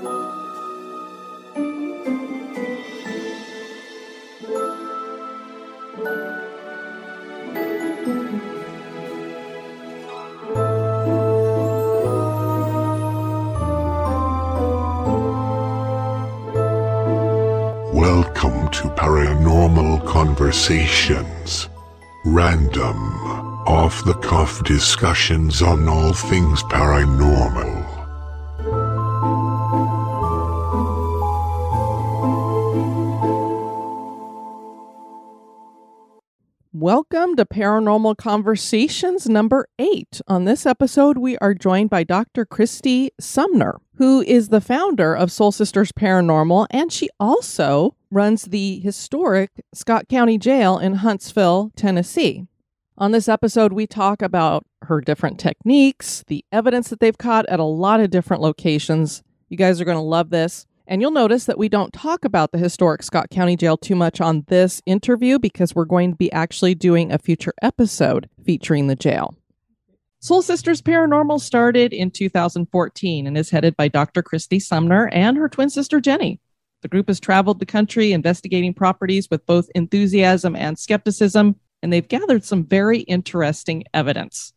Welcome to Paranormal Conversations. Random, off the cuff discussions on all things paranormal. Welcome to Paranormal Conversations number eight. On this episode, we are joined by Dr. Christy Sumner, who is the founder of Soul Sisters Paranormal, and she also runs the historic Scott County Jail in Huntsville, Tennessee. On this episode, we talk about her different techniques, the evidence that they've caught at a lot of different locations. You guys are going to love this. And you'll notice that we don't talk about the historic Scott County Jail too much on this interview because we're going to be actually doing a future episode featuring the jail. Soul Sisters Paranormal started in 2014 and is headed by Dr. Christy Sumner and her twin sister Jenny. The group has traveled the country investigating properties with both enthusiasm and skepticism, and they've gathered some very interesting evidence.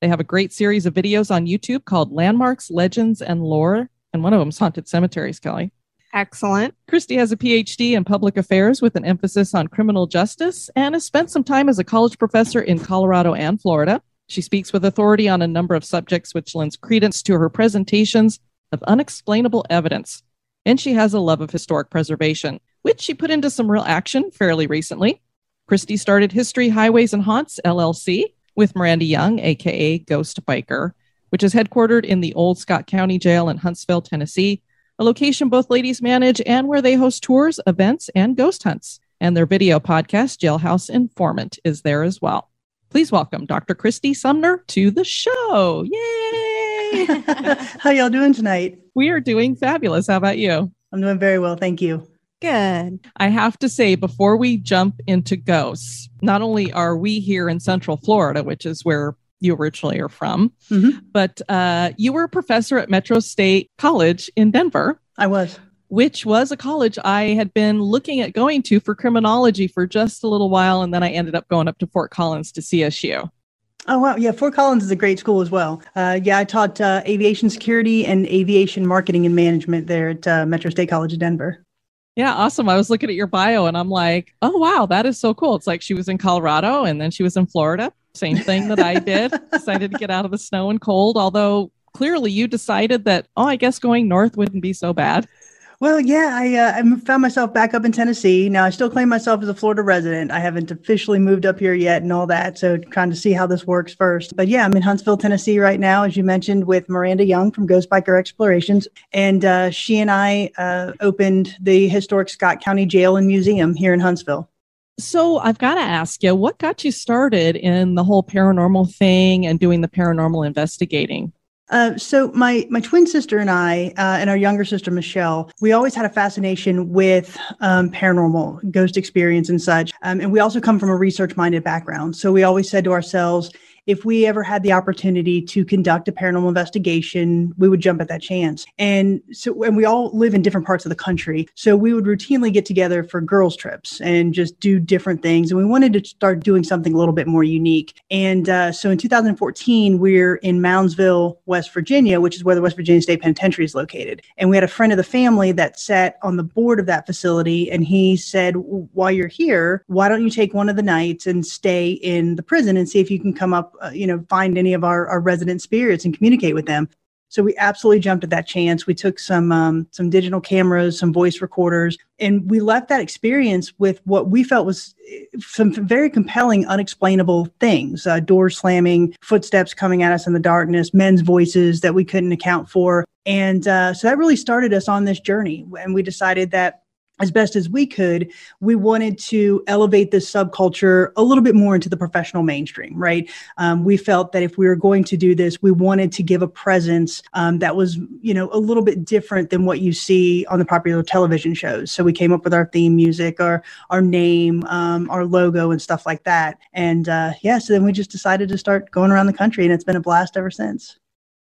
They have a great series of videos on YouTube called Landmarks, Legends, and Lore and one of them's haunted cemeteries, Kelly. Excellent. Christy has a PhD in public affairs with an emphasis on criminal justice and has spent some time as a college professor in Colorado and Florida. She speaks with authority on a number of subjects, which lends credence to her presentations of unexplainable evidence. And she has a love of historic preservation, which she put into some real action fairly recently. Christy started History, Highways, and Haunts, LLC, with Miranda Young, aka Ghost Biker, which is headquartered in the old Scott County Jail in Huntsville, Tennessee, a location both ladies manage and where they host tours, events, and ghost hunts. And their video podcast, Jailhouse Informant, is there as well. Please welcome Dr. Christy Sumner to the show. Yay! How y'all doing tonight? We are doing fabulous. How about you? I'm doing very well, thank you. Good. I have to say, before we jump into ghosts, not only are we here in Central Florida, which is where you originally are from, Mhm. but uh, you were a professor at Metro State College in Denver, I was. which was a college I had been looking at going to for criminology for just a little while. And then I ended up going up to Fort Collins to CSU. Oh wow, yeah. Fort Collins is a great school as well. Uh, yeah, I taught uh, aviation security and aviation marketing and management there at uh, Metro State College of Denver. Yeah, awesome. I was looking at your bio and I'm like, oh, wow, that is so cool. It's like she was in Colorado and then she was in Florida. Same thing that I did. decided to get out of the snow and cold, although clearly you decided that, oh, I guess going north wouldn't be so bad. Well, yeah, I, uh, I found myself back up in Tennessee. Now, I still claim myself as a Florida resident. I haven't officially moved up here yet and all that. So, trying to see how this works first. But yeah, I'm in Huntsville, Tennessee right now, as you mentioned, with Miranda Young from Ghost Biker Explorations. And uh, she and I uh, opened the historic Scott County Jail and Museum here in Huntsville. So I've got to ask you, what got you started in the whole paranormal thing and doing the paranormal investigating? Uh, so my my twin sister and I, uh, and our younger sister Michelle, we always had a fascination with um, paranormal, ghost experience, and such. Um, and we also come from a research minded background, so we always said to ourselves, if we ever had the opportunity to conduct a paranormal investigation, we would jump at that chance. And so, and we all live in different parts of the country, so we would routinely get together for girls' trips and just do different things. And we wanted to start doing something a little bit more unique. And uh, so, in 2014, we're in Moundsville, West Virginia, which is where the West Virginia State Penitentiary is located. And we had a friend of the family that sat on the board of that facility, and he said, "While you're here, why don't you take one of the nights and stay in the prison and see if you can come up, uh, you know, find any of our, our resident spirits and communicate with them." So we absolutely jumped at that chance. We took some um, some digital cameras, some voice recorders, and we left that experience with what we felt was eh, some very compelling, unexplainable things: uh, doors slamming, footsteps coming at us in the darkness, men's voices that we couldn't account for, and uh, so that really started us on this journey. And we decided that as best as we could, we wanted to elevate this subculture a little bit more into the professional mainstream, right? Um, we felt that if we were going to do this, we wanted to give a presence um, that was, you know, a little bit different than what you see on the popular television shows. So we came up with our theme music, our our name, um, our logo, and stuff like that. And uh, yeah, so then we just decided to start going around the country, and it's been a blast ever since.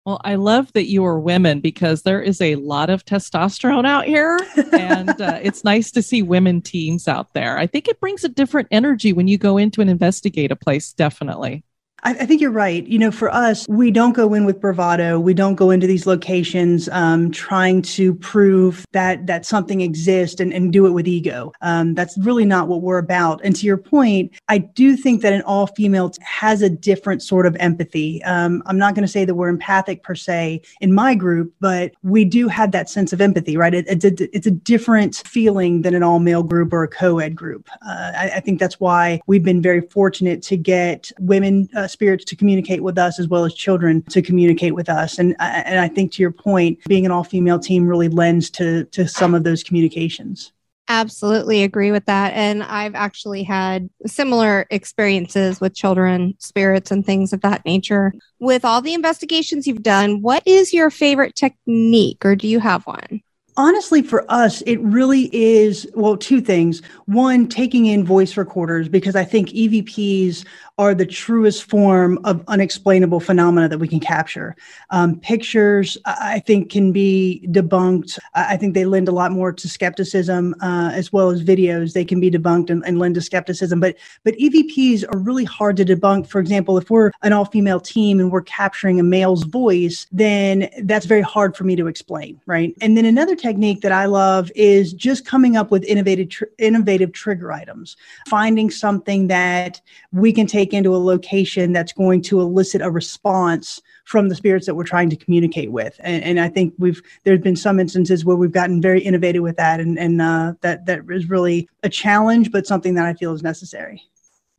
Well, I love that you are women because there is a lot of testosterone out here. and uh, it's nice to see women teams out there. I think it brings a different energy when you go into and investigate a place, definitely. I, I, think you're right. You know, for us, we don't go in with bravado. We don't go into these locations um, trying to prove that that something exists and, and do it with ego. Um, that's really not what we're about. And to your point, I do think that an all female has a different sort of empathy. Um, I'm not going to say that we're empathic per se in my group, but we do have that sense of empathy, right? It, it's, a, it's a different feeling than an all male group or a co ed group. Uh, I, I, think that's why we've been very fortunate to get women. Uh, spirits to communicate with us as well as children to communicate with us. And uh, and I think to your point, being an all female team really lends to to some of those communications. Absolutely agree with that. And I've actually had similar experiences with children, spirits, and things of that nature. With all the investigations you've done, what is your favorite technique, or do you have one? honestly for us it really is well two things one taking in voice recorders because i think evps are the truest form of unexplainable phenomena that we can capture. Um, pictures, I think, can be debunked. I think they lend a lot more to skepticism, uh, as well as videos. They can be debunked and, and, lend to skepticism. But but EVPs are really hard to debunk. For example, if we're an all-female team and we're capturing a male's voice, then that's very hard for me to explain, right? And then another technique that I love is just coming up with innovative tr- innovative trigger items, finding something that we can take take into a location that's going to elicit a response from the spirits that we're trying to communicate with. And, and I think we've there's been some instances where we've gotten very innovative with that, and and uh, that that is really a challenge, but something that I feel is necessary.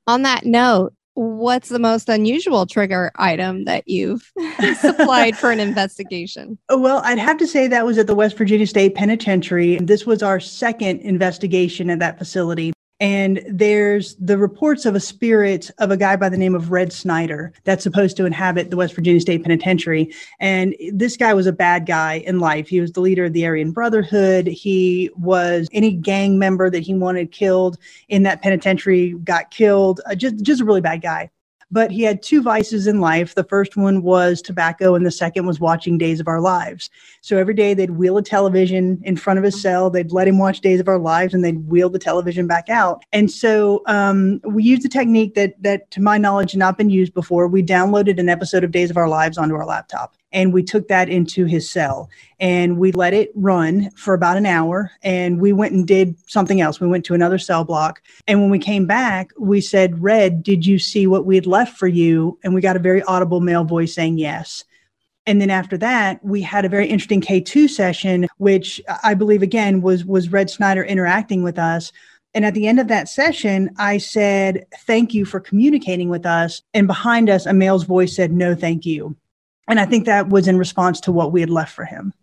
On that note, what's the most unusual trigger item that you've supplied for an investigation? Well, I'd have to say that was at the West Virginia State Penitentiary. This was our second investigation at that facility. And there's the reports of a spirit of a guy by the name of Red Snyder that's supposed to inhabit the West Virginia State Penitentiary. And this guy was a bad guy in life. He was the leader of the Aryan Brotherhood. He was any gang member that he wanted killed in that penitentiary got killed. Uh, just, just a really bad guy but he had two vices in life. The first one was tobacco, and the second was watching Days of Our Lives. So every day they'd wheel a television in front of his cell, they'd let him watch Days of Our Lives, and they'd wheel the television back out. And so um, we used a technique that, that, to my knowledge, had not been used before. We downloaded an episode of Days of Our Lives onto our laptop and we took that into his cell. And we let it run for about an hour and we went and did something else. We went to another cell block. And when we came back we said red did you see what we had left for you? And we got a very audible male voice saying yes. And then after that we had a very interesting k2 session which i believe again was was red snyder interacting with us. And at the end of that session, I said, Thank you for communicating with us. And behind us, a male's voice said, No, thank you. And I think that was in response to what we had left for him.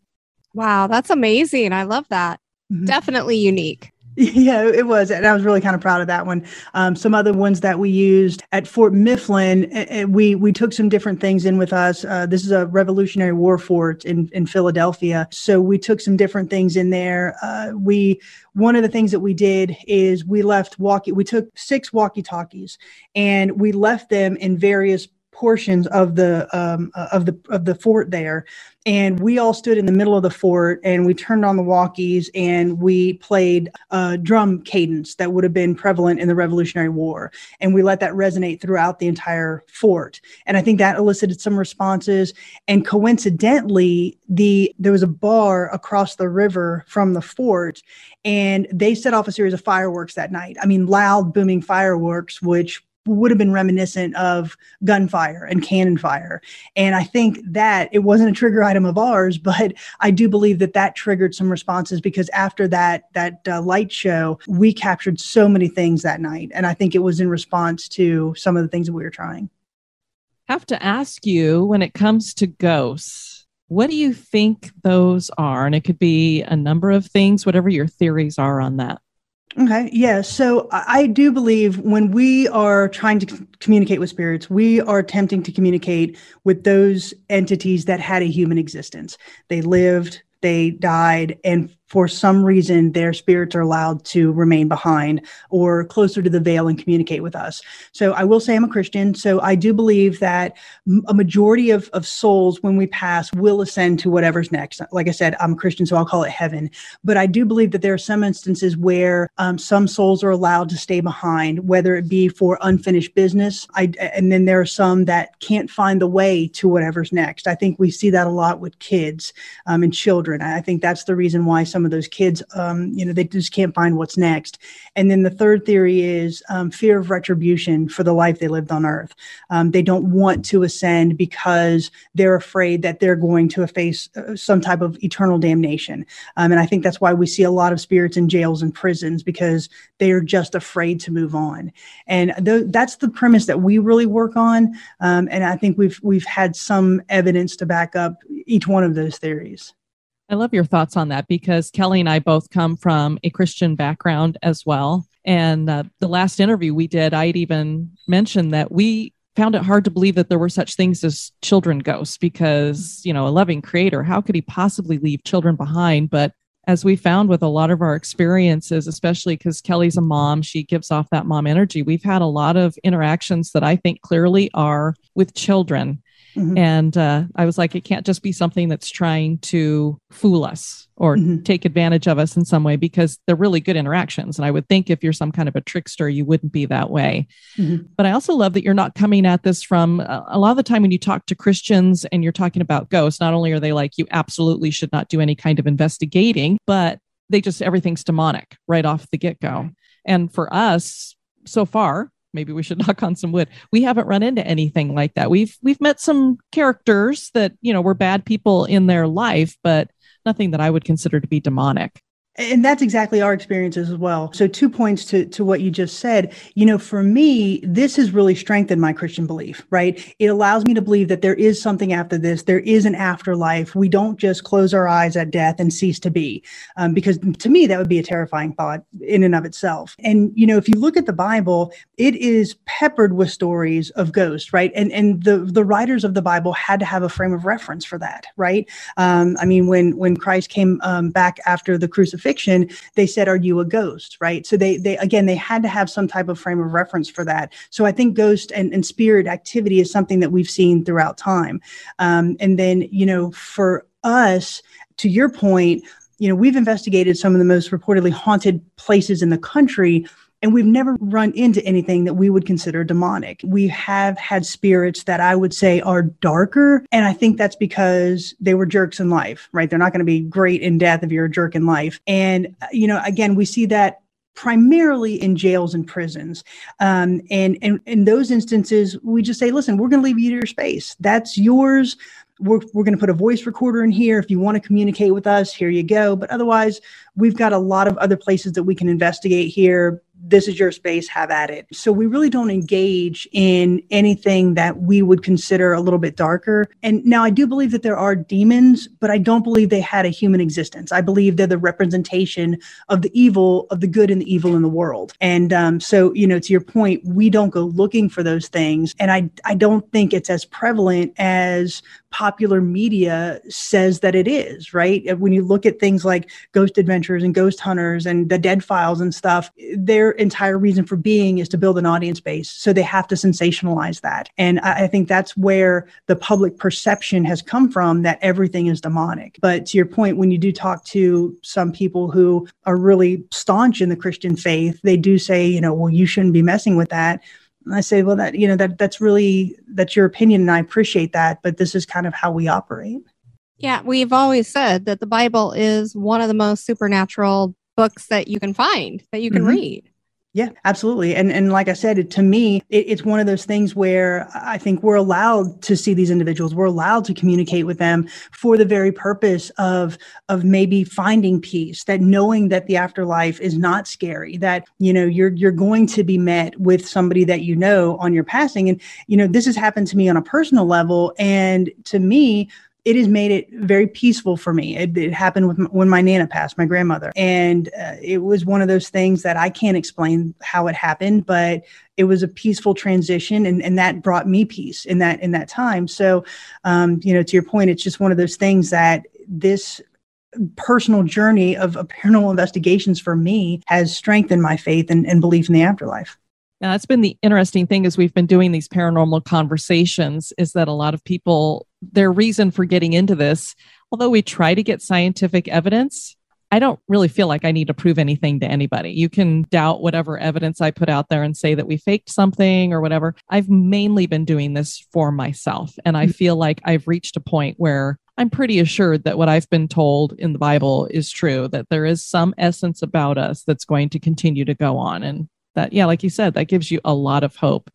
Wow, that's amazing. I love that. Mm-hmm. Definitely unique. Yeah, it was. And I was really kind of proud of that one. Um, some other ones that we used at Fort Mifflin, we we took some different things in with us. Uh, this is a Revolutionary War fort in, in Philadelphia. So we took some different things in there. Uh, we one of the things that we did is we left walkie we took six walkie talkies and we left them in various portions of the um, uh, of the of the fort there. And we all stood in the middle of the fort and we turned on the walkies and we played a drum cadence that would have been prevalent in the revolutionary war. And we let that resonate throughout the entire fort. And i think that elicited some responses. And coincidentally the there was a bar across the river from the fort and they set off a series of fireworks that night. I mean loud booming fireworks which would have been reminiscent of gunfire and cannon fire. And I think that it wasn't a trigger item of ours, but I do believe that that triggered some responses because after that that uh, light show, we captured so many things that night, and I think it was in response to some of the things that we were trying. Have to ask you when it comes to ghosts. What do you think those are? And it could be a number of things, whatever your theories are on that. Okay. Yeah. So I do believe when we are trying to communicate with spirits, we are attempting to communicate with those entities that had a human existence. They lived, they died, and for some reason their spirits are allowed to remain behind or closer to the veil and communicate with us. So I will say I'm a Christian. So I do believe that a majority of, of souls when we pass will ascend to whatever's next. Like I said, I'm a Christian, so I'll call it heaven. But I do believe that there are some instances where um, some souls are allowed to stay behind, whether it be for unfinished business. I, and then there are some that can't find the way to whatever's next. I think we see that a lot with kids um, and children. I think that's the reason why some of those kids, um, you know, they just can't find what's next. And then the third theory is um, fear of retribution for the life they lived on earth. Um, they don't want to ascend because they're afraid that they're going to face uh, some type of eternal damnation. Um, and I think that's why we see a lot of spirits in jails and prisons because they are just afraid to move on. And th- that's the premise that we really work on. Um, and I think we've we've had some evidence to back up each one of those theories. I love your thoughts on that because Kelly and I both come from a Christian background as well. And uh, the last interview we did, I'd even mentioned that we found it hard to believe that there were such things as children ghosts because, you know, a loving creator, how could he possibly leave children behind? But as we found with a lot of our experiences, especially because Kelly's a mom, she gives off that mom energy. We've had a lot of interactions that I think clearly are with children Mm-hmm. And uh, I was like, it can't just be something that's trying to fool us or mm-hmm. take advantage of us in some way because they're really good interactions. And I would think if you're some kind of a trickster, you wouldn't be that way. Mm-hmm. But I also love that you're not coming at this from uh, a lot of the time when you talk to Christians and you're talking about ghosts, not only are they like, you absolutely should not do any kind of investigating, but they just, everything's demonic right off the get go. And for us, so far, maybe we should knock on some wood. We haven't run into anything like that. We've we've met some characters that, you know, were bad people in their life, but nothing that I would consider to be demonic. And that's exactly our experiences as well. So, two points to, to what you just said. You know, for me, this has really strengthened my Christian belief, right? It allows me to believe that there is something after this, there is an afterlife. We don't just close our eyes at death and cease to be. Um, because to me, that would be a terrifying thought in and of itself. And, you know, if you look at the Bible, it is peppered with stories of ghosts, right? And, and the, the writers of the Bible had to have a frame of reference for that, right? Um, I mean, when, when Christ came um, back after the crucifixion, fiction, they said, "Are you a ghost?" Right. So they they again they had to have some type of frame of reference for that. So I think ghost and, and spirit activity is something that we've seen throughout time. Um, and then you know for us, to your point, you know we've investigated some of the most reportedly haunted places in the country and we've never run into anything that we would consider demonic. We have had spirits that I would say are darker. And I think that's because they were jerks in life, right? They're not going to be great in death if you're a jerk in life. And, you know, again, we see that primarily in jails and prisons. Um, and, and in those instances, we just say, listen, we're going to leave you to your space. That's yours we're, we're going to put a voice recorder in here. If you want to communicate with us, here you go. But otherwise, we've got a lot of other places that we can investigate here this is your space, have at it. So we really don't engage in anything that we would consider a little bit darker. And now I do believe that there are demons, but I don't believe they had a human existence. I believe they're the representation of the evil, of the good and the evil in the world. And um, so, you know, to your point, we don't go looking for those things. And I, I don't think it's as prevalent as popular media says that it is, right? When you look at things like Ghost Adventures and Ghost Hunters and the Dead Files and stuff, their entire reason for being is to build an audience base. So they have to sensationalize that. And I, I think that's where the public perception has come from that everything is demonic. But to your point, when you do talk to some people who are really staunch in the Christian faith, they do say, you know, well, you shouldn't be messing with that and I say, well, that you know that that's really that's your opinion, and I appreciate that, but this is kind of how we operate. Yeah, we've always said that the Bible is one of the most supernatural books that you can find that you can mm-hmm. read. Yeah, absolutely. And and like I said, to me, it, it's one of those things where I think we're allowed to see these individuals. We're allowed to communicate with them for the very purpose of of maybe finding peace. That knowing that the afterlife is not scary. That you know you're you're going to be met with somebody that you know on your passing. And you know this has happened to me on a personal level. And to me, it has made it very peaceful for me. It, it happened with when my nana passed, my grandmother, and uh, it was one of those things that I can't explain how it happened, but it was a peaceful transition, and, and that brought me peace in that in that time. So, um, you know, to your point, it's just one of those things that this personal journey of, of paranormal investigations for me has strengthened my faith and, and belief in the afterlife. Now, that's been the interesting thing as we've been doing these paranormal conversations is that a lot of people, their reason for getting into this, although we try to get scientific evidence, I don't really feel like I need to prove anything to anybody. You can doubt whatever evidence I put out there and say that we faked something or whatever. I've mainly been doing this for myself. And I mm. feel like I've reached a point where I'm pretty assured that what I've been told in the Bible is true, that there is some essence about us that's going to continue to go on. And that, yeah, like you said, that gives you a lot of hope.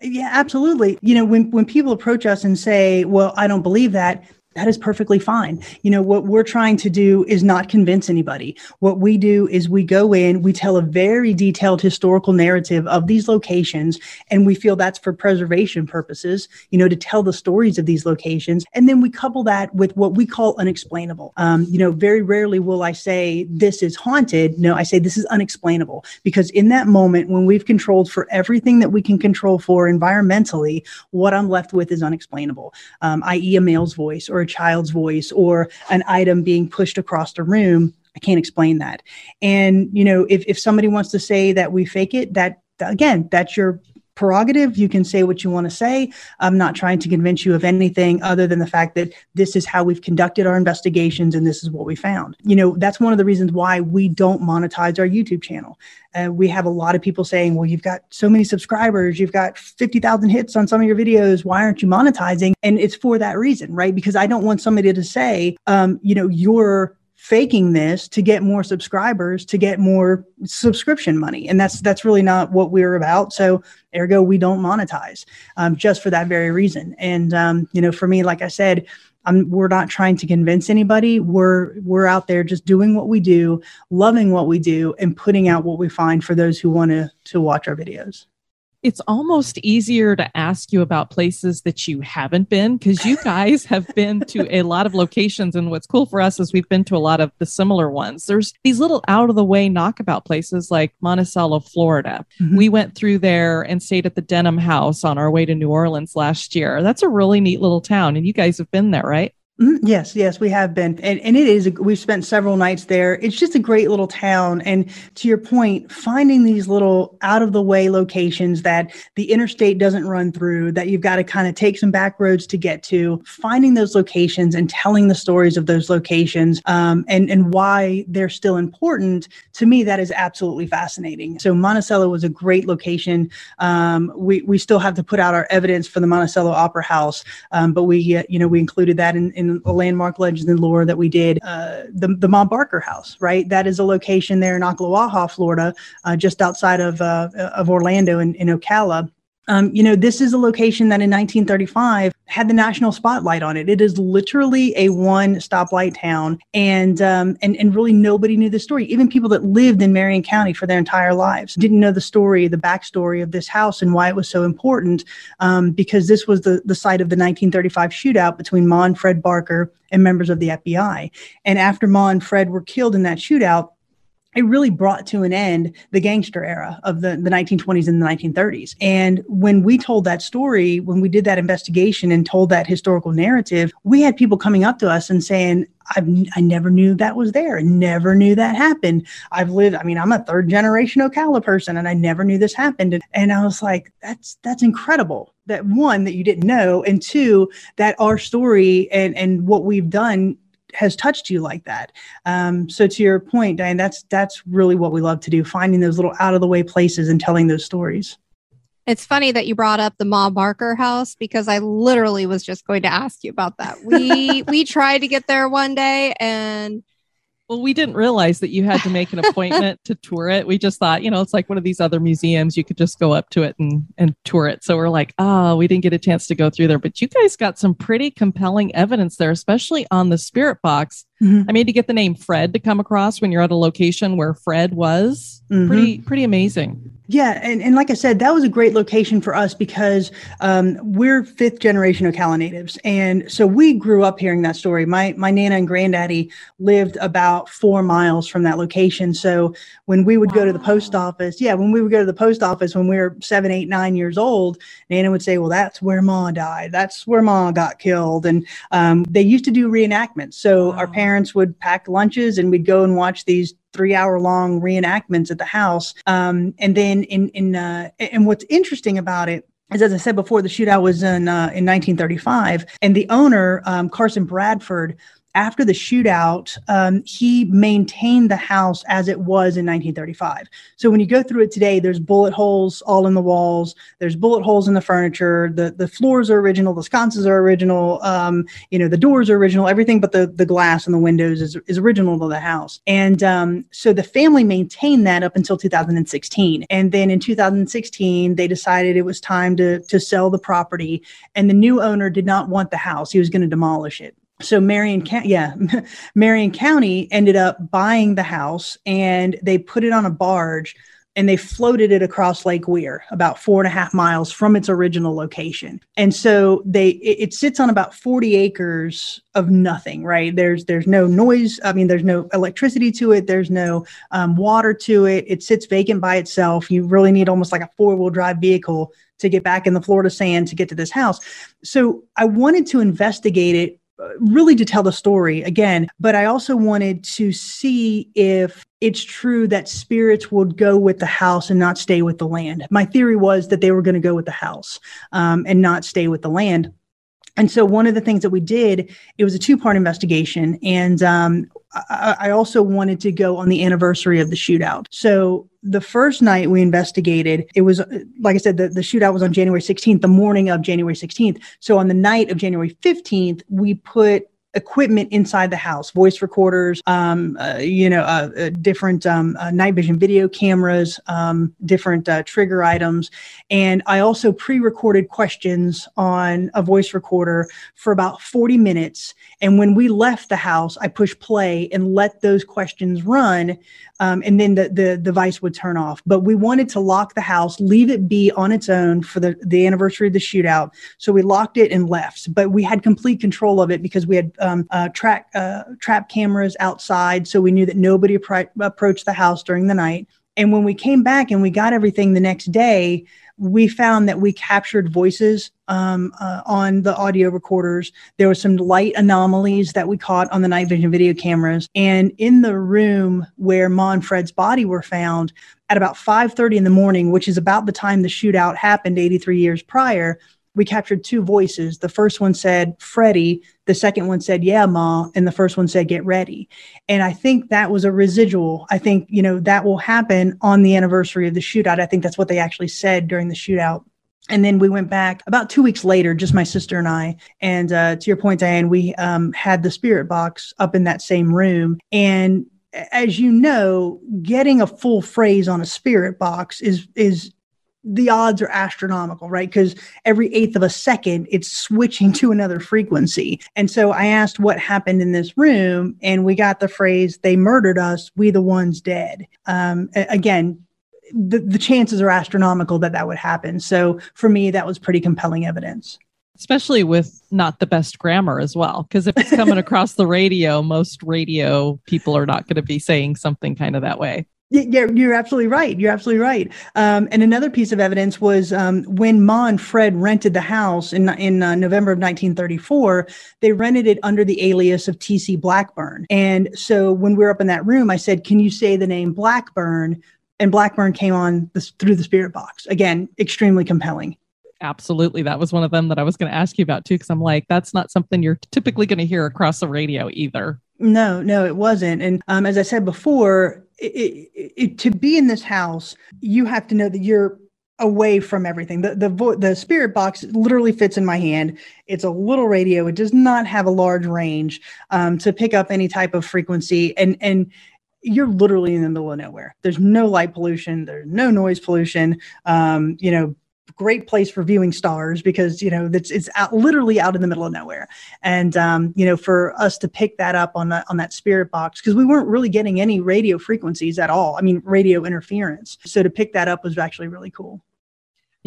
Yeah, absolutely. You know, when when people approach us and say, "Well, I don't believe that," that is perfectly fine. You know, what we're trying to do is not convince anybody. What we do is we go in, we tell a very detailed historical narrative of these locations, and we feel that's for preservation purposes, you know, to tell the stories of these locations. And then we couple that with what we call unexplainable. Um, you know, very rarely will I say this is haunted. No, I say this is unexplainable because in that moment, when we've controlled for everything that we can control for environmentally, what I'm left with is unexplainable, um, i.e., a male's voice or a child's voice or an item being pushed across the room. I can't explain that. And, you know, if, if somebody wants to say that we fake it, that again, that's your prerogative. You can say what you want to say. I'm not trying to convince you of anything other than the fact that this is how we've conducted our investigations and this is what we found. You know, that's one of the reasons why we don't monetize our YouTube channel. Uh, we have a lot of people saying, well, you've got so many subscribers, you've got 50,000 hits on some of your videos. Why aren't you monetizing? And it's for that reason, right? Because I don't want somebody to say, um, you know, you're faking this to get more subscribers to get more subscription money. And that's that's really not what we're about. So ergo we don't monetize um, just for that very reason. And um, you know for me like i said I'm, we're not trying to convince anybody. We're we're out there just doing what we do loving what we do and putting out what we find for those who want to to watch our videos it's almost easier to ask you about places that you haven't been because you guys have been to a lot of locations. And what's cool for us is we've been to a lot of the similar ones. There's these little out of the way knockabout places like Monticello, Florida. Mm-hmm. We went through there and stayed at the Denham House on our way to New Orleans last year. That's a really neat little town. And you guys have been there, right? Mm-hmm. Yes, yes, we have been. And, and it is, we've spent several nights there. It's just a great little town. And to your point, finding these little out of the way locations that the interstate doesn't run through, that you've got to kind of take some back roads to get to, finding those locations and telling the stories of those locations um, and, and why they're still important, to me, that is absolutely fascinating. So Monticello was a great location. Um, we, we still have to put out our evidence for the Monticello Opera House, um, but we, uh, you know, we included that in, in a landmark legends and lore that we did. Uh, the the Ma Barker House, right? That is a location there in Ocklawaha, Florida, uh, just outside of uh, of Orlando in, in Ocala. Um, you know, this is a location that in 1935 had the national spotlight on it. It is literally a one stoplight town, and um, and and really nobody knew the story. Even people that lived in Marion County for their entire lives didn't know the story, the backstory of this house, and why it was so important. Um, because this was the the site of the 1935 shootout between Ma and Fred Barker and members of the FBI. And after Ma and Fred were killed in that shootout, it really brought to an end the gangster era of the, the 1920s and the 1930s. And when we told that story, when we did that investigation and told that historical narrative, we had people coming up to us and saying, I've, I never knew that was there. never knew that happened. I've lived, I mean, I'm a third generation Ocala person and I never knew this happened. And, and I was like, that's, that's incredible that one, that you didn't know. And two, that our story and, and what we've done has touched you like that. Um, so to your point, Diane, that's that's really what we love to do: finding those little out of the way places and telling those stories. It's funny that you brought up the Ma Barker house because I literally was just going to ask you about that. We we tried to get there one day and well, we didn't realize that you had to make an appointment to tour it. We just thought, you know, it's like one of these other museums. You could just go up to it and, and tour it. So we're like, oh, we didn't get a chance to go through there. But you guys got some pretty compelling evidence there, especially on the spirit box. Mm-hmm. I mean, to get the name Fred to come across when you're at a location where Fred was, mm-hmm. pretty, pretty amazing. Yeah, and, and like I said, that was a great location for us because um, we're fifth generation Ocala natives, and so we grew up hearing that story. My my nana and granddaddy lived about four miles from that location. So when we would wow. go to the post office, yeah, when we would go to the post office when we were seven, eight, nine years old, Nana would say, "Well, that's where Ma died. That's where Ma got killed." And um, they used to do reenactments. So wow. our parents parents would pack lunches and we'd go and watch these three hour long reenactments at the house. Um, and then in, in, uh, and what's interesting about it as, as I said before, the shootout was in uh, in 1935, and the owner um, Carson Bradford after the shootout, um, he maintained the house as it was in 1935. So when you go through it today, there's bullet holes all in the walls. There's bullet holes in the furniture. The the floors are original. The sconces are original. Um, you know the doors are original. Everything but the the glass and the windows is is original to the house. And um, so the family maintained that up until 2016. And then in 2016, they decided it was time to to sell the property. And the new owner did not want the house. He was going to demolish it so Marion County, yeah, Marion County ended up buying the house and they put it on a barge and they floated it across Lake Weir, about four and a half miles from its original location. And so they it, it, sits on about 40 acres of nothing, right? There's there's no noise. I mean, there's no electricity to it. There's no um, water to it. It sits vacant by itself. You really need almost like a four wheel drive vehicle to get back in the Florida sand to get to this house. So I wanted to investigate it really to tell the story again, but I also wanted to see if it's true that spirits would go with the house and not stay with the land. My theory was that they were going to go with the house um, and not stay with the land. And so one of the things that we did, it was a two-part investigation, and um, I, I also wanted to go on the anniversary of the shootout. So the first night we investigated, it was like I said, the, the shootout was on January 16th, the morning of January 16th. So on the night of January 15th, we put equipment inside the house voice recorders um, uh, you know uh, uh, different um, uh, night vision video cameras um, different uh, trigger items and i also pre-recorded questions on a voice recorder for about 40 minutes and when we left the house i pushed play and let those questions run um, and then the, the device would turn off. But we wanted to lock the house, leave it be on its own for the, the anniversary of the shootout. So we locked it and left. But we had complete control of it because we had um, uh, track uh, trap cameras outside, so we knew that nobody approached the house during the night. And when we came back and we got everything the next day, we found that we captured voices um, uh, on the audio recorders. There were some light anomalies that we caught on the night vision video cameras. And in the room where Ma and Fred's body were found at about 5:30 in the morning, which is about the time the shootout happened 83 years prior, we captured two voices. The first one said Freddie, the second one said yeah ma, and the first one said get ready. And I think that was a residual. I think, you know, that will happen on the anniversary of the shootout. I think that's what they actually said during the shootout. And then we went back about two weeks later, just my sister and I. And uh, to your point, Diane, we um, had the spirit box up in that same room. And as you know, getting a full phrase on a spirit box is is the odds are astronomical, right? Because every eighth of a second, it's switching to another frequency. And so I asked what happened in this room, and we got the phrase, they murdered us, we the ones dead. Um, again, the, the chances are astronomical that that would happen. So for me, that was pretty compelling evidence especially with not the best grammar as well. Because if it's coming across the radio, most radio people are not going to be saying something kind of that way. Yeah, you're absolutely right. You're absolutely right. Um, and another piece of evidence was um, when Ma and Fred rented the house in in uh, November of 1934. They rented it under the alias of T.C. Blackburn. And so when we were up in that room, I said, "Can you say the name Blackburn?" And Blackburn came on this, through the spirit box. Again, extremely compelling. Absolutely, that was one of them that I was going to ask you about too, because I'm like, that's not something you're typically going to hear across the radio either. No, no, it wasn't. And um, as I said before, it, it, to be in this house, you have to know that you're away from everything. The the vo- the spirit box literally fits in my hand. It's a little radio. It does not have a large range um, to pick up any type of frequency, and and you're literally in the middle of nowhere. There's no light pollution. There's no noise pollution. Um, you know, great place for viewing stars because you know it's it's out, literally out in the middle of nowhere. And um, you know for us to pick that up on that on that spirit box because we weren't really getting any radio frequencies at all. I mean radio interference. So to pick that up was actually really cool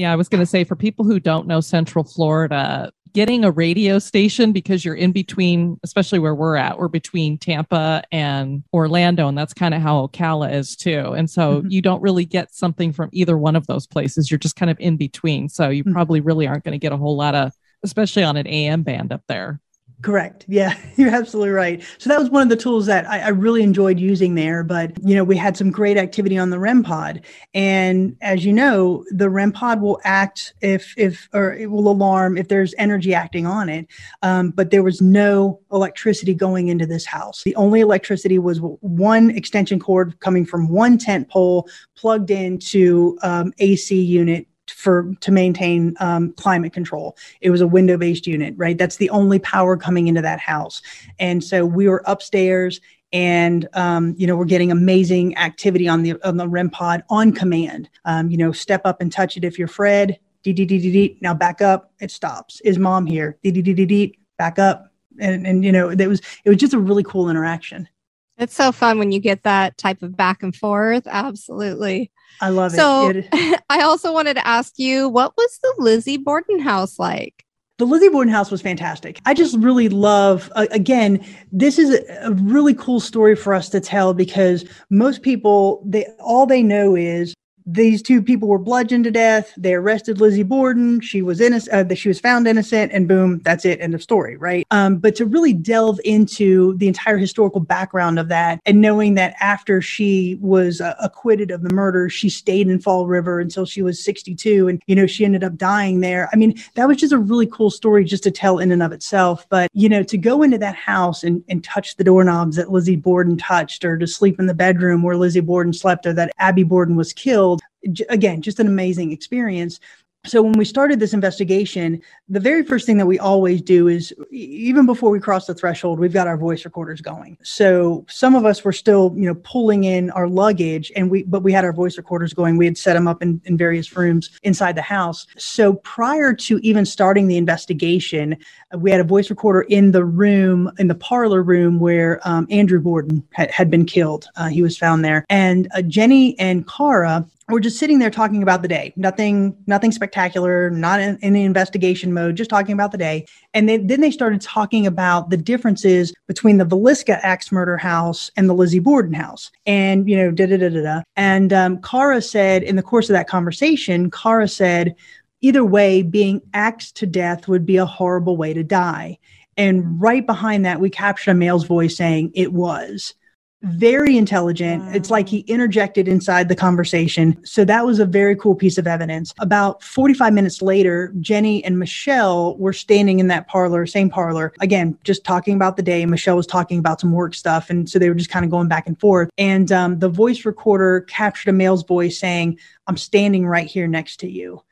yeah i was going to say for people who don't know central florida getting a radio station because you're in between, especially where we're at, we're between Tampa and Orlando, and that's kind of how Ocala is too. And so mm-hmm. you don't really get something from either one of those places. You're just kind of in between. So you mm-hmm. probably really aren't going to get a whole lot of, especially on an AM band up there. Correct. Yeah, you're absolutely right. So that was one of the tools that I, I, really enjoyed using there. But you know, we had some great activity on the REM pod, and as you know, the REM pod will act if if or it will alarm if there's energy acting on it. Um, but there was no electricity going into this house. The only electricity was one extension cord coming from one tent pole plugged into um, AC unit for to maintain um, climate control. It was a window based unit, right? That's the only power coming into that house, and so we were upstairs. And um, you know we're getting amazing activity on the on the REM pod on command. Um, you know, step up and touch it if you're Fred. Dee. Now back up. It stops. Is mom here? Dee. Back up. And and you know it was it was just a really cool interaction. It's so fun when you get that type of back and forth. Absolutely. I love so, it. it. I also wanted to ask you, what was the Lizzie Borden house like? The Lizzie Borden house was fantastic. I just really love, uh, again, this is a, a really cool story for us to tell because most people, they all they know is these two people were bludgeoned to death. They arrested Lizzie Borden. She was innocent. Uh, she was found innocent, and boom, that's it. End of story. Right. Um, but to really delve into the entire historical background of that, and knowing that after she was uh, acquitted of the murder, she stayed in Fall River until she was 62, and you know she ended up dying there. I mean, that was just a really cool story just to tell in and of itself. But you know, to go into that house and, and touch the doorknobs that Lizzie Borden touched, or to sleep in the bedroom where Lizzie Borden slept, or that Abby Borden was killed again, just an amazing experience. So when we started this investigation, the very first thing that we always do is even before we cross the threshold, we've got our voice recorders going. So some of us were still, you know, pulling in our luggage and we but we had our voice recorders going. We had set them up in, in various rooms inside the house. So prior to even starting the investigation, we had a voice recorder in the room, in the parlor room where um, Andrew Borden had, had been killed. Uh, he was found there. And uh, Jenny and Cara we're just sitting there talking about the day. Nothing nothing spectacular not in, in, the investigation mode just talking about the day. And they, then they started talking about the differences between the Villisca axe murder house and the lizzie borden house. And you know da da da da da. And um, cara said in the course of that conversation cara said either way being axed to death would be a horrible way to die. And right behind that we captured a male's voice saying it was very intelligent. Wow. It's like he interjected inside the conversation. So that was a very cool piece of evidence. About 45 minutes later, Jenny and Michelle were standing in that parlor, same parlor, again, just talking about the day. Michelle was talking about some work stuff. And so they were just kind of going back and forth. And um, the voice recorder captured a male's voice saying, I'm standing right here next to you.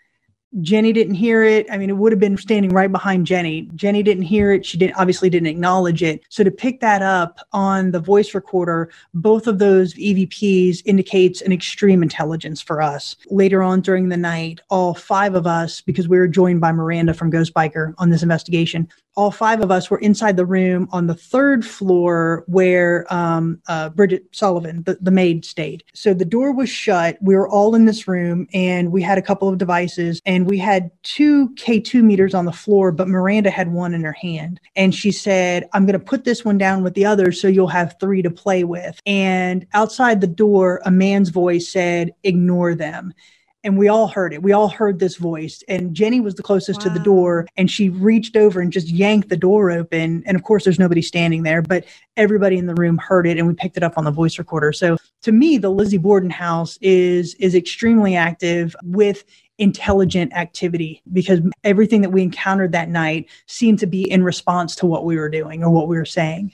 Jenny didn't hear it. I mean, it would have been standing right behind Jenny. Jenny didn't hear it. She didn't obviously didn't acknowledge it. So to pick that up on the voice recorder, both of those EVPs indicates an extreme intelligence for us. Later on during the night, all five of us, because we were joined by Miranda from Ghost Biker on this investigation, all five of us were inside the room on the third floor where um, uh, Bridget Sullivan, the, the maid, stayed. So the door was shut. We were all in this room and we had a couple of devices and we had two K2 meters on the floor, but Miranda had one in her hand. And she said, I'm going to put this one down with the others so you'll have three to play with. And outside the door, a man's voice said, Ignore them and we all heard it. We all heard this voice. And Jenny was the closest wow. to the door, and she reached over and just yanked the door open. And of course, there's nobody standing there, but everybody in the room heard it, and we picked it up on the voice recorder. So to me, the Lizzie Borden house is is extremely active with intelligent activity because everything that we encountered that night seemed to be in response to what we were doing or what we were saying.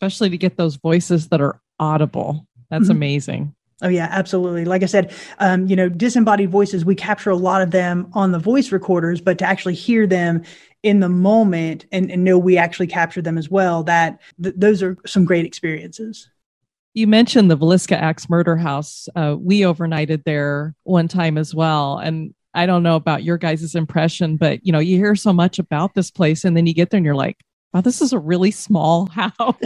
Especially to get those voices that are audible. That's mm-hmm. amazing. Oh yeah, absolutely. Like I said, um, you know, disembodied voices, we capture a lot of them on the voice recorders, but to actually hear them in the moment and, and know we actually captured them as well, that th- those are some great experiences. You mentioned the Villisca Axe Murder House. Uh, we overnighted there one time as well, and I don't know about your guys' impression, but you know, you hear so much about this place, and then you get there and you're like, wow, this is a really small house.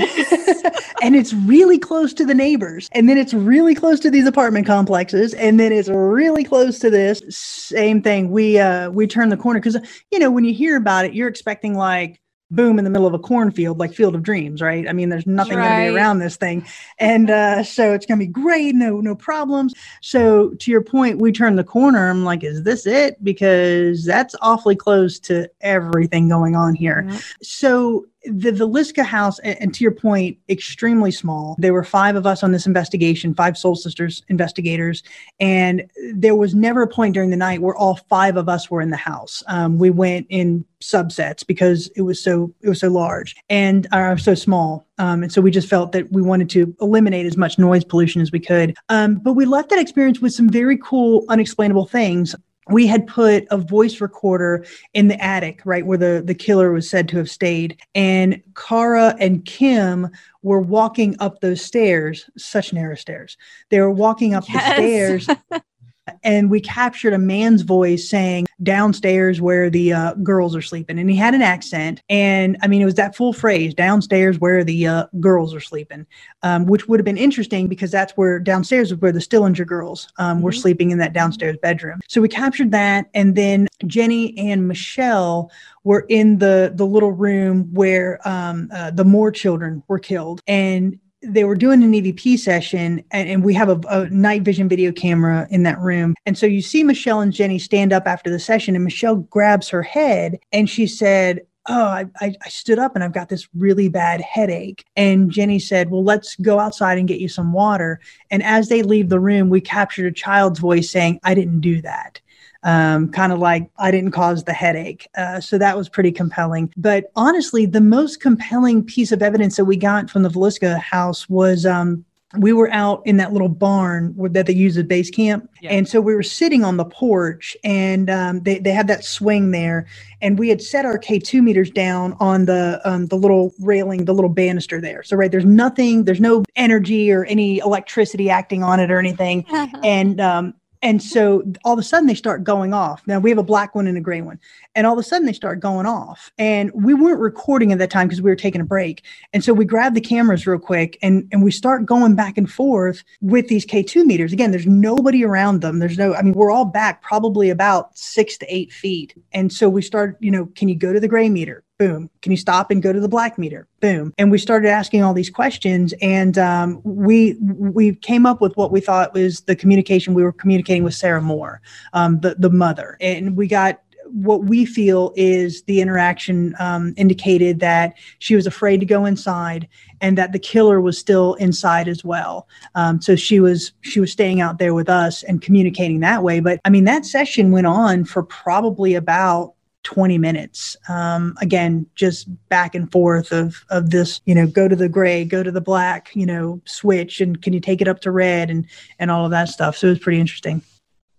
and it's really close to the neighbors. And then it's really close to these apartment complexes. And then it's really close to this. Same thing. We uh we turn the corner because you know, when you hear about it, you're expecting like boom in the middle of a cornfield like field of dreams right? I mean there's nothing right. going to be around this thing. And uh, so it's going to be great no no problems. So to your point we turn the corner i'm like is this it? Because that's awfully close to everything going on here. So the Villisca house, and to your point, extremely small. There were five of us on this investigation, five Soul Sisters investigators, and there was never a point during the night where all five of us were in the house. Um, we went in subsets because it was so it was so large and are so small um, and so we just felt that we wanted to eliminate as much noise pollution as we could um, but we left that experience with some very cool unexplainable things we had put a voice recorder in the attic, right where the, the killer was said to have stayed. And Kara and Kim were walking up those stairs, such narrow stairs. They were walking up yes. the stairs and we captured a man's voice saying downstairs where the uh, girls are sleeping. And he had an accent and i mean it was that full phrase downstairs where the uh, girls are sleeping um, which would have been interesting because that's where downstairs is where the stillinger girls um, were mm-hmm. sleeping in that downstairs bedroom. So we captured that and then jenny and michelle were in the the little room where um, uh, the Moore children were killed. And they were doing an EVP session, and, and we have a, a, night vision video camera in that room. And so you see Michelle and Jenny stand up after the session, and Michelle grabs her head and she said, Oh, I, I, I stood up and I've got this really bad headache. And Jenny said, Well, let's go outside and get you some water. And as they leave the room, we captured a child's voice saying, I didn't do that um, kind of like I didn't cause the headache. Uh, so that was pretty compelling. But honestly, the most compelling piece of evidence that we got from the Villisca house was um, we were out in that little barn that they use as base camp. Yeah. And so we were sitting on the porch and um, they, they had that swing there. And we had set our K2 meters down on the um, the little railing, the little banister there. So, right, there's nothing, there's no energy or any electricity acting on it or anything. and um, and so all of a sudden they start going off. Now we have a black one and a gray one. And all of a sudden they start going off. And we weren't recording at that time because we were taking a break. And so we grab the cameras real quick and, and we start going back and forth with these K2 meters. Again, there's nobody around them. There's no, I mean, we're all back probably about six to eight feet. And so we start, you know, can you go to the gray meter? Boom can you stop and go to the black meter? Boom. And we started asking all these questions and um, we we came up with what we thought was the communication we were communicating with sarah moore um, the, the mother. And we got what we feel is the interaction um, indicated that she was afraid to go inside and that the killer was still inside as well. Um, so she was she was staying out there with us and communicating that way. But i mean that session went on for probably about 20 minutes. Um, again, just back and forth of of this, you know, go to the gray, go to the black, you know, switch, and can you take it up to red, and and all of that stuff. So it was pretty interesting.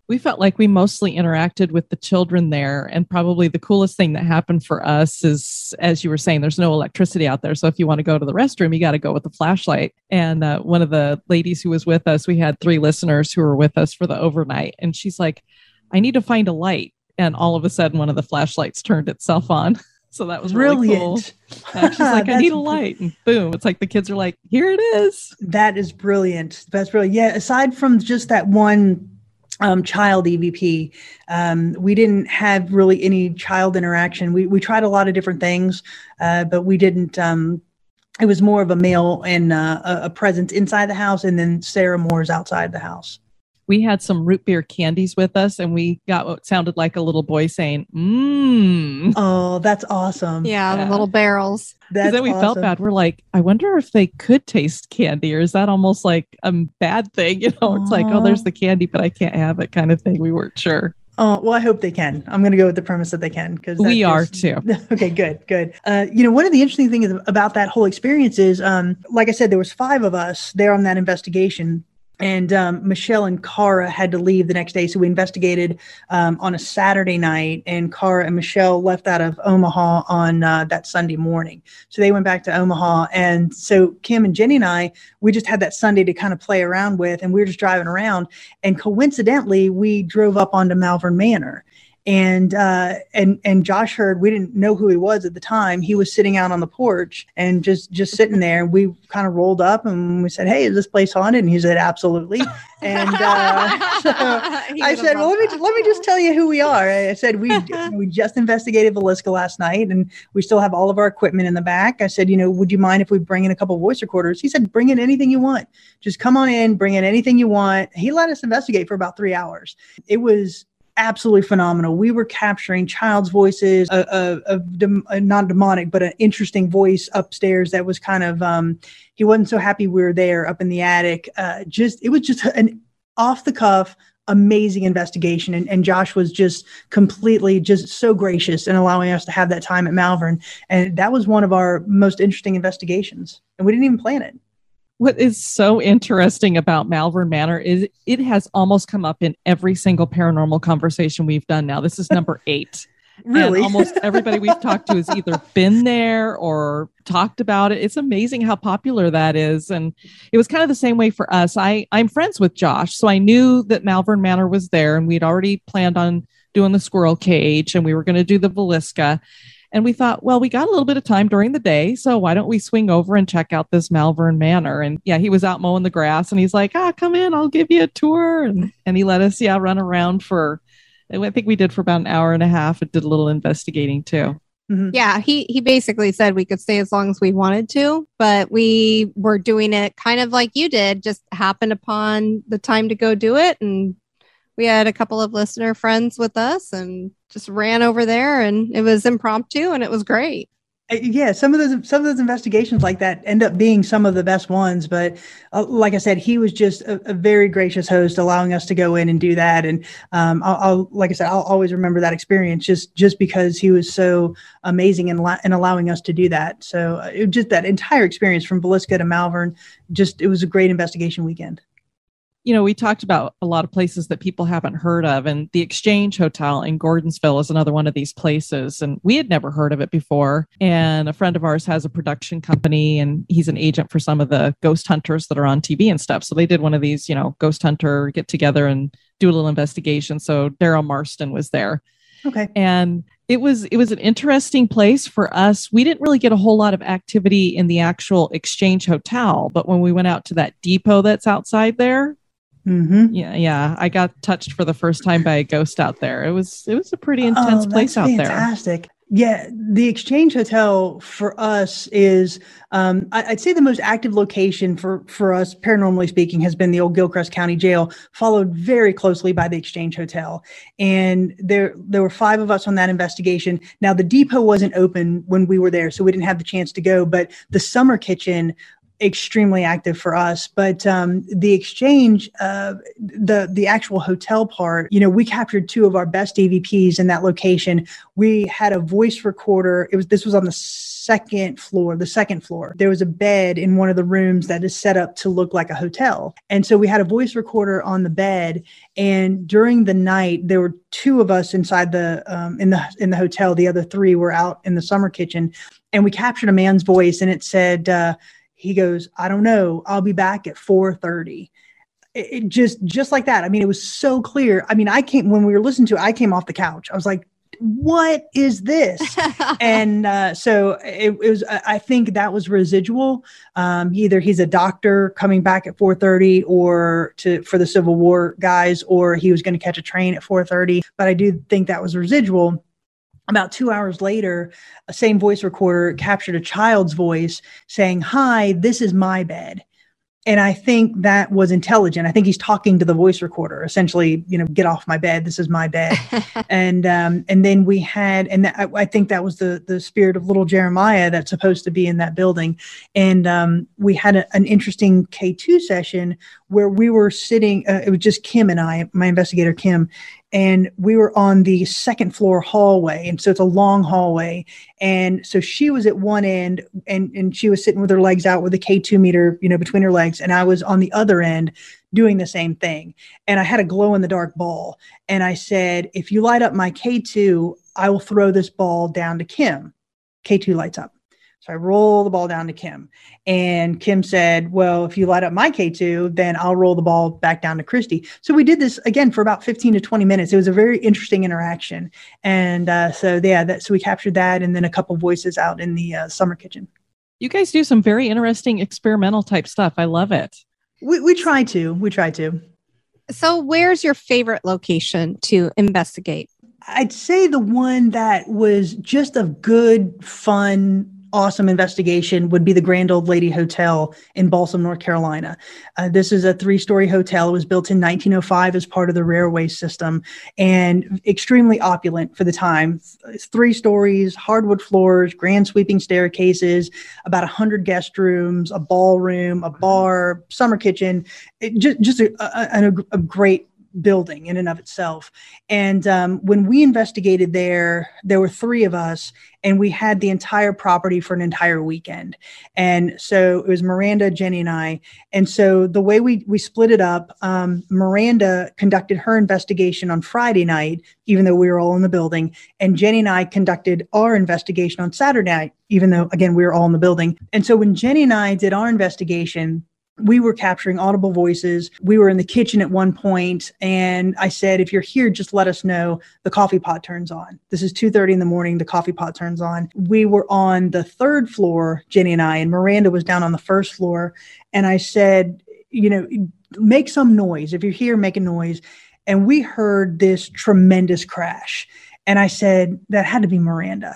We felt like we mostly interacted with the children there, and probably the coolest thing that happened for us is, as you were saying, there's no electricity out there. So if you want to go to the restroom, you got to go with a flashlight. And uh, one of the ladies who was with us, we had three listeners who were with us for the overnight, and she's like, "I need to find a light." And all of a sudden one of the flashlights turned itself on. So that was really brilliant. cool. And she's like, I need a light. And boom, it's like the kids are like, here it is. That is brilliant. That's brilliant. Yeah, aside from just that one um, child EVP, um, we didn't have really any child interaction. We, we tried a lot of different things, uh, but we didn't. Um, it was more of a male and uh, a presence inside the house, and then Sarah Moore's outside the house we had some root beer candies with us and we got what sounded like a little boy saying, mmm. Oh, that's awesome. Yeah, yeah. the little barrels. That's then we awesome. felt bad. We're like, I wonder if they could taste candy or is that almost like a bad thing? You know, it's like, oh, there's the candy, but I can't have it kind of thing. We weren't sure. Oh, well, I hope they can. I'm going to go with the premise that they can because we are too. Okay, good, good. Uh, you know, one of the interesting things about that whole experience is, um, like I said, there was five of us there on that investigation and um, Michelle and Kara had to leave the next day. So we investigated um, on a Saturday night, and Kara and Michelle left out of Omaha on uh, that Sunday morning. So they went back to Omaha. And so Kim and Jenny and I, we just had that Sunday to kind of play around with, and we were just driving around. And coincidentally, we drove up onto Malvern Manor and uh, and and Josh heard we didn't know who he was at the time. He was sitting out on the porch and just just sitting there. We kind of rolled up and we said, "Hey, is this place haunted?" And he said, "Absolutely." And uh, so I said, "Well, let me let me just tell you who we are." I said, "We we just investigated Villisca last night, and we still have all of our equipment in the back." I said, "You know, would you mind if we bring in a couple voice recorders?" He said, "Bring in anything you want. Just come on in, bring in anything you want." He let us investigate for about three hours. It was absolutely phenomenal. We were capturing child's voices, a, a, a, a not demonic, but an interesting voice upstairs that was kind of, um, he wasn't so happy we were there up in the attic. Uh, just, it was just an off the cuff, amazing investigation. And, and Josh was just completely just so gracious in allowing us to have that time at Malvern. And that was one of our most interesting investigations. And we didn't even plan it. What is so interesting about Malvern Manor is it has almost come up in every single paranormal conversation we've done now. This is number eight. Really? And almost everybody we've talked to has either been there or talked about it. It's amazing how popular that is. And it was kind of the same way for us. I, I'm friends with Josh, so I knew that Malvern Manor was there and we'd already planned on doing the squirrel cage and we were going to do the Villisca. And we thought, well, we got a little bit of time during the day, so why don't we swing over and check out this Malvern Manor? And yeah, he was out mowing the grass and he's like, ah, come in, I'll give you a tour. And, and he let us, yeah, run around for I think we did for about an hour and a half. It did a little investigating too. Mm-hmm. Yeah, he he basically said we could stay as long as we wanted to, but we were doing it kind of like you did, just happened upon the time to go do it and we had a couple of listener friends with us and just ran over there and it was impromptu and it was great. Uh, yeah, some of those some of those investigations like that end up being some of the best ones. But uh, like I said, he was just a, a, very gracious host, allowing us to go in and do that. And um, I'll, I'll, like I said, I'll always remember that experience just just because he was so amazing in, in allowing us to do that. So uh, just that entire experience from Villisca to Malvern, just it was a great investigation weekend you know, we talked about a lot of places that people haven't heard of, and the Exchange Hotel in Gordonsville is another one of these places. And we had never heard of it before. And a friend of ours has a production company, and he's an agent for some of the ghost hunters that are on TV and stuff. So they did one of these, you know, ghost hunter get together and do a little investigation. So Daryl Marston was there. Okay. And it was it was an interesting place for us. We didn't really get a whole lot of activity in the actual Exchange Hotel, but when we went out to that depot that's outside there, Mm-hmm. Yeah, yeah. I got touched for the first time by a ghost out there. It was it was a pretty oh, intense oh, place out fantastic. there. Fantastic. Yeah, the Exchange Hotel for us is, um, I, would say, the most active location for for us, paranormally speaking, has been the old Gilchrist County Jail, followed very closely by the Exchange Hotel. And there there were five of us on that investigation. Now the depot wasn't open when we were there, so we didn't have the chance to go. But the summer kitchen extremely active for us but um, the exchange uh, the the actual hotel part you know we captured two of our best evps in that location. We had a voice recorder. It was this was on the second floor the second floor. There was a bed in one of the rooms that is set up to look like a hotel. And so we had a voice recorder on the bed and during the night there were two of us inside the um, in the in the hotel. The other three were out in the summer kitchen and we captured a man's voice and it said uh, he goes i don't know. I'll be back at 4.30 it, it just just like that. I mean it was so clear. I mean i came when we were listening to it i came off the couch. I was like what is this? And uh, so it, it, was i think that was residual. Um, either he's a doctor coming back at 4.30 or to for the civil war guys or he was going to catch a train at 4.30 but i do think that was residual about two hours later, a same voice recorder captured a child's voice saying, Hi, this is my bed. And I think that was intelligent. I think he's talking to the voice recorder, essentially, you know, get off my bed. This is my bed. and um, and then we had, and that, I, I, think that was the the spirit of little Jeremiah that's supposed to be in that building. And um, we had a, an interesting K two session where we were sitting. Uh, it was just Kim and I, my investigator Kim, and we were on the second floor hallway and so it's a long hallway and so she was at one end and and she was sitting with her legs out with a k2 meter you know between her legs and i was on the other end doing the same thing and i had a glow in the dark ball and i said if you light up my k2 i will throw this ball down to kim k2 lights up so I roll the ball down to Kim. And Kim said, Well, if you light up my K2, then I'll roll the ball back down to Christy. So we did this again for about 15 to 20 minutes. It was a very interesting interaction. And uh, so, yeah, that, so we captured that and then a couple voices out in the uh, summer kitchen. You guys do some very interesting experimental type stuff. I love it. We, we try to. We try to. So, where's your favorite location to investigate? I'd say the one that was just a good, fun, awesome investigation would be the Grand Old Lady Hotel in Balsam, North Carolina. Uh, this is a three story hotel. It was built in 1905 as part of the railway system and extremely opulent for the time. Three stories, hardwood floors, grand sweeping staircases, about 100 guest rooms, a ballroom, a bar, summer kitchen. It, just just a, a, a great building in and of itself. And um, when we investigated there, there were three of us, and we had the entire property for an entire weekend. And so it was Miranda, Jenny, and I. And so the way we we split it up, um, Miranda conducted her investigation on Friday night, even though we were all in the building, and Jenny and I conducted our investigation on Saturday night, even though again we were all in the building. And so when Jenny and I did our investigation we were capturing audible voices. We were in the kitchen at one point, and I said, "If you're here, just let us know." The coffee pot turns on. This is 2:30 in the morning. The coffee pot turns on. We were on the third floor, Jenny and I, and Miranda was down on the first floor. And I said, "You know, make some noise. If you're here, make a noise." And we heard this tremendous crash. And I said, "That had to be Miranda."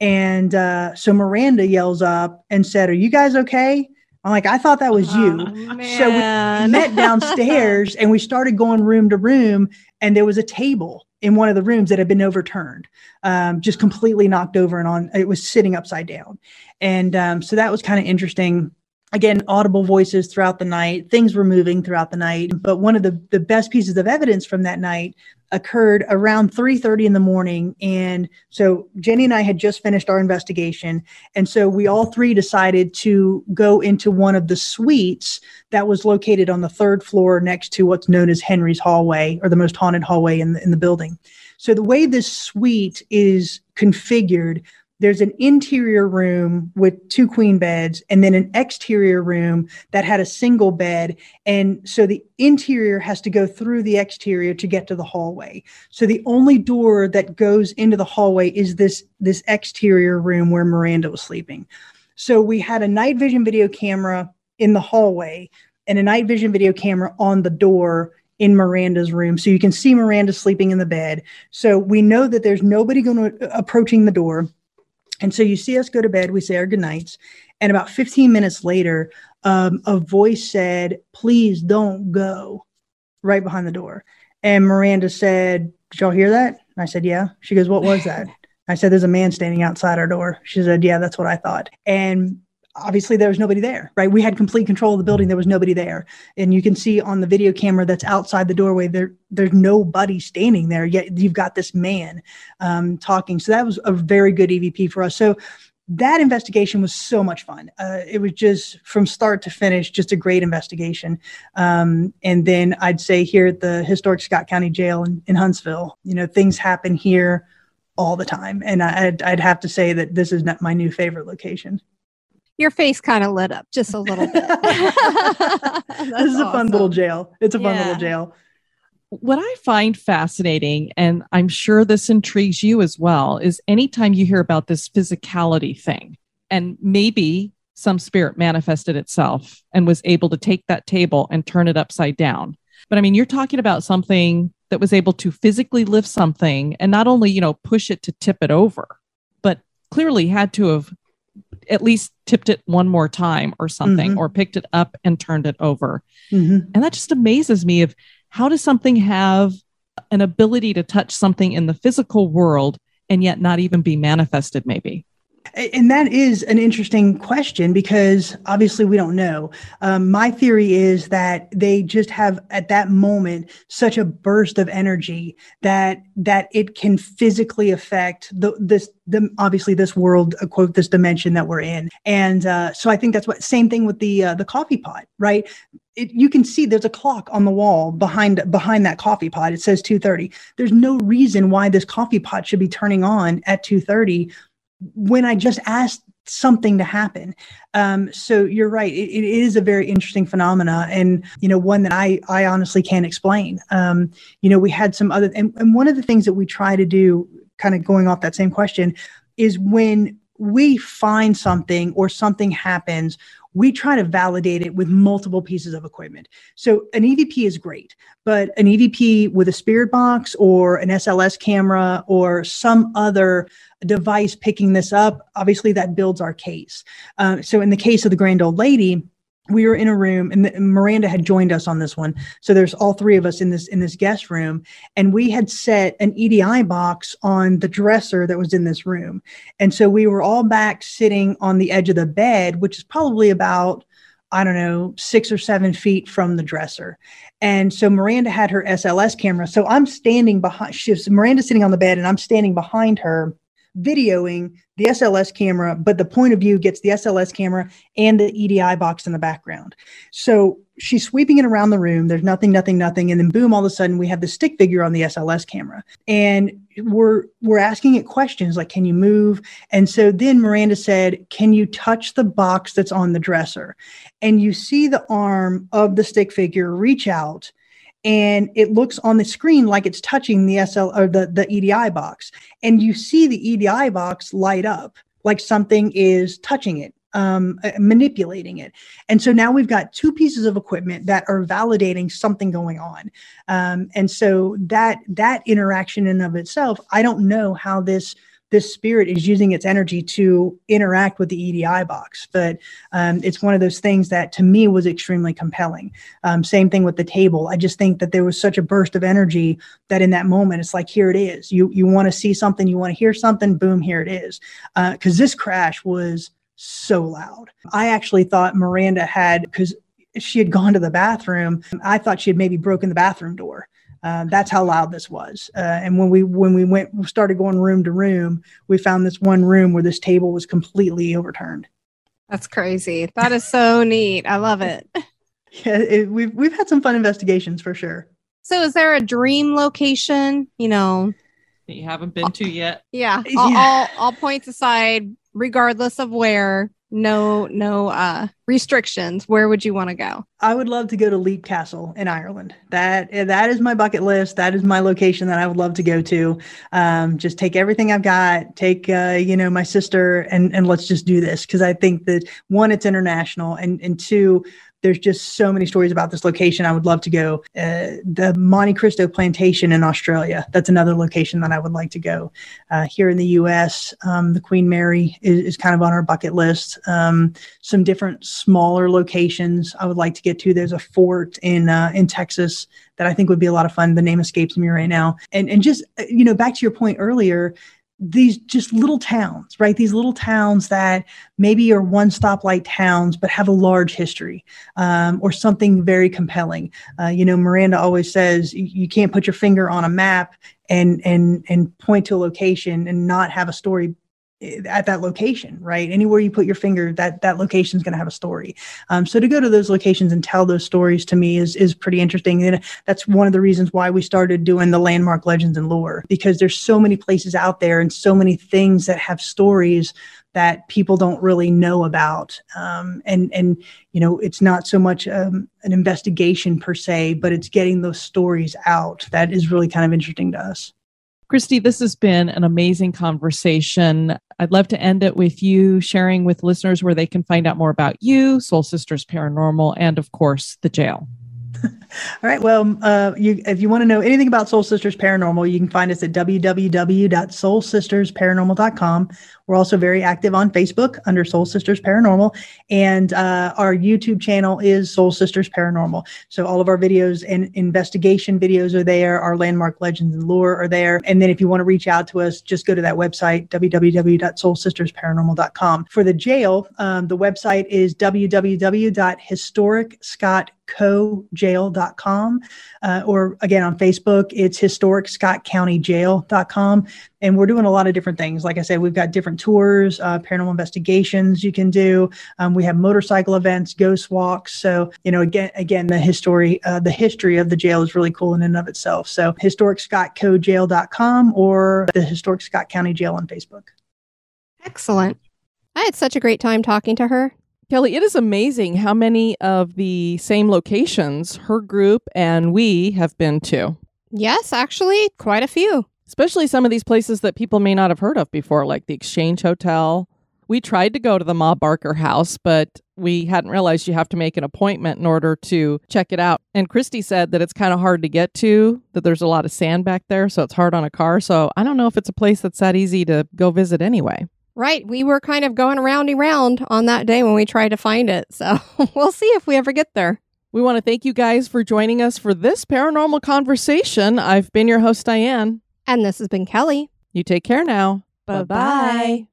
And uh, so Miranda yells up and said, "Are you guys okay?" I'm like, I thought that was you. Oh, so we met downstairs and we started going room to room, and there was a table in one of the rooms that had been overturned, um, just completely knocked over and on. It was sitting upside down, and um, so that was kind of interesting again audible voices throughout the night. Things were moving throughout the night. But one of the, the best pieces of evidence from that night occurred around 3.30 in the morning. And so jenny and i had just finished our investigation. And so we all three decided to go into one of the suites that was located on the third floor next to what's known as henry's hallway or the most haunted hallway in the, in the building. So the way this suite is configured there's an interior room with two queen beds and then an exterior room that had a single bed and so the interior has to go through the exterior to get to the hallway so the only door that goes into the hallway is this this exterior room where miranda was sleeping so we had a night vision video camera in the hallway and a night vision video camera on the door in Miranda's room. So you can see Miranda sleeping in the bed. So we know that there's nobody going to approaching the door. And so you see us go to bed, we say our goodnights. And about 15 minutes later, um, a voice said, Please don't go right behind the door. And Miranda said, Did y'all hear that? And I said, Yeah. She goes, What was that? I said, There's a man standing outside our door. She said, Yeah, that's what I thought. And obviously there was nobody there right? We had complete control of the building. There was nobody there. And you can see on the video camera that's outside the doorway there there's nobody standing there yet you've got this man um, talking. So that was a very good evp for us. So that investigation was so much fun. Uh, it was just from start to finish, just a great investigation. Um, and then I'd say here at the historic Scott County Jail in, in Huntsville, you know, things happen here all the time. And I'd, I'd have to say that this is not my new favorite location your face kind of lit up just a little bit. this is a awesome. fun little jail. It's a fun yeah. little jail. What I find fascinating, and I'm sure this intrigues you as well, is anytime you hear about this physicality thing, and maybe some spirit manifested itself and was able to take that table and turn it upside down. But I mean, you're talking about something that was able to physically lift something and not only, you know, push it to tip it over, but clearly had to have at least tipped it one more time or something, mm-hmm. or picked it up and turned it over. Mm-hmm. And that just amazes me of how does something have an ability to touch something in the physical world and yet not even be manifested, maybe? And that is an interesting question because obviously we don't know. Um, my theory is that they just have at that moment such a burst of energy that that it can physically affect the this the obviously this world uh, quote this dimension that we're in. And uh, so I think that's what same thing with the uh, the coffee pot, right? It, you can see there's a clock on the wall behind behind that coffee pot. It says 2:30. There's no reason why this coffee pot should be turning on at 2:30 when I just asked something to happen. Um, so you're right. It, it is a very interesting phenomena, and you know one that I I honestly can't explain. Um, you know, we had some other, and, and one of the things that we try to do, kind of going off that same question, is when we find something or something happens we try to validate it with multiple pieces of equipment. So an EVP is great, but an EVP with a spirit box or an SLS camera or some other device picking this up, obviously that builds our case. Uh, so in the case of the grand old lady, we were in a room and Miranda had joined us on this one. So there's all three of us in this in this guest room and we had set an EDI box on the dresser that was in this room. And so we were all back sitting on the edge of the bed, which is probably about I don't know, 6 or 7 feet from the dresser. And so Miranda had her SLS camera. So I'm standing behind she's Miranda's sitting on the bed and I'm standing behind her videoing the SLS camera, but the point of view gets the SLS camera and the EDI box in the background. So she's sweeping it around the room. There's nothing, nothing, nothing. And then boom, all of a sudden we have the stick figure on the SLS camera. And we're we're asking it questions like, can you move? And so then Miranda said, Can you touch the box that's on the dresser? And you see the arm of the stick figure reach out and it looks on the screen like it's touching the SL or the, the EDI box. And you see the EDI box light up like something is touching it, um, uh, manipulating it. And so now we've got two pieces of equipment that are validating something going on. Um, and so that that interaction in of itself, I don't know how this this spirit is using its energy to interact with the EDI box. But um, it's one of those things that to me was extremely compelling. Um, same thing with the table. I just think that there was such a burst of energy that in that moment, it's like, here it is. You, you want to see something, you want to hear something, boom, here it is. Because uh, this crash was so loud. I actually thought Miranda had, because she had gone to the bathroom, I thought she had maybe broken the bathroom door. Uh, that's how loud this was. Uh, and when we when we went started going room to room, we found this one room where this table was completely overturned. That's crazy. That is so neat. I love it. Yeah, it, we've we've had some fun investigations for sure. So, is there a dream location? You know, that you haven't been to yet? Yeah, all, all, all points aside, regardless of where, no no uh restrictions. Where would you want to go? I would love to go to leap castle in ireland. That that is my bucket list. That is my location that i would love to go to. Um, just take everything i've got take uh, you know my sister and and let's just do this. Because i think that one it's international and and two there's just so many stories about this location. I would love to go. Uh, the Monte Cristo Plantation in Australia. That's another location that I would like to go. Uh, here in the U.S., um, the Queen Mary is, is, kind of on our bucket list. Um, some different smaller locations I would like to get to. There's a fort in uh, in Texas that I think would be a lot of fun. The name escapes me right now. And and just uh, you know back to your point earlier these just little towns, right? These little towns that maybe are one stoplight towns, but have a large history um, or something very compelling. Uh, you know, Miranda always says you can't put your finger on a map and and and point to a location and not have a story at that location, right? Anywhere you put your finger, that that location is going to have a story. Um, so to go to those locations and tell those stories to me is is pretty interesting, and that's one of the reasons why we started doing the landmark legends and lore because there's so many places out there and so many things that have stories that people don't really know about, um, and and you know it's not so much um, an investigation per se, but it's getting those stories out that is really kind of interesting to us. Christy, this has been an amazing conversation. I'd love to end it with you sharing with listeners where they can find out more about you, Soul Sisters Paranormal, and of course, the jail. All right. Well, uh, you, if you want to know anything about Soul Sisters Paranormal, you can find us at www.soulsistersparanormal.com. We're also very active on Facebook under Soul Sisters Paranormal, and uh, our YouTube channel is Soul Sisters Paranormal. So all of our videos and investigation videos are there. Our landmark legends and lore are there. And then if you want to reach out to us, just go to that website www.soulsistersparanormal.com. For the jail, um, the website is www.historicscottcojail.com, uh, or again on Facebook, it's historicscottcountyjail.com and we're doing a lot of different things. Like I said, we've got different tours, uh, paranormal investigations you can do. Um, we have motorcycle events, ghost walks. So you know, again, again, the history, uh, the history of the jail is really cool in and of itself. So historicscottcojail.com or the Historic Scott County Jail on Facebook. Excellent. I had such a great time talking to her. Kelly, it is amazing how many of the same locations her group and we have been to. Yes, actually, quite a few especially some of these places that people may not have heard of before, like the Exchange Hotel. We tried to go to the Ma Barker house, but we hadn't realized you have to make an appointment in order to check it out. And Christy said that it's kind of hard to get to, that there's a lot of sand back there, so it's hard on a car. So I don't know if it's a place that's that easy to go visit anyway. Right. We were kind of going around and round on that day when we tried to find it. So we'll see if we ever get there. We want to thank you guys for joining us for this paranormal conversation. I've been your host, Diane. And this has been Kelly. You take care now. Bye bye.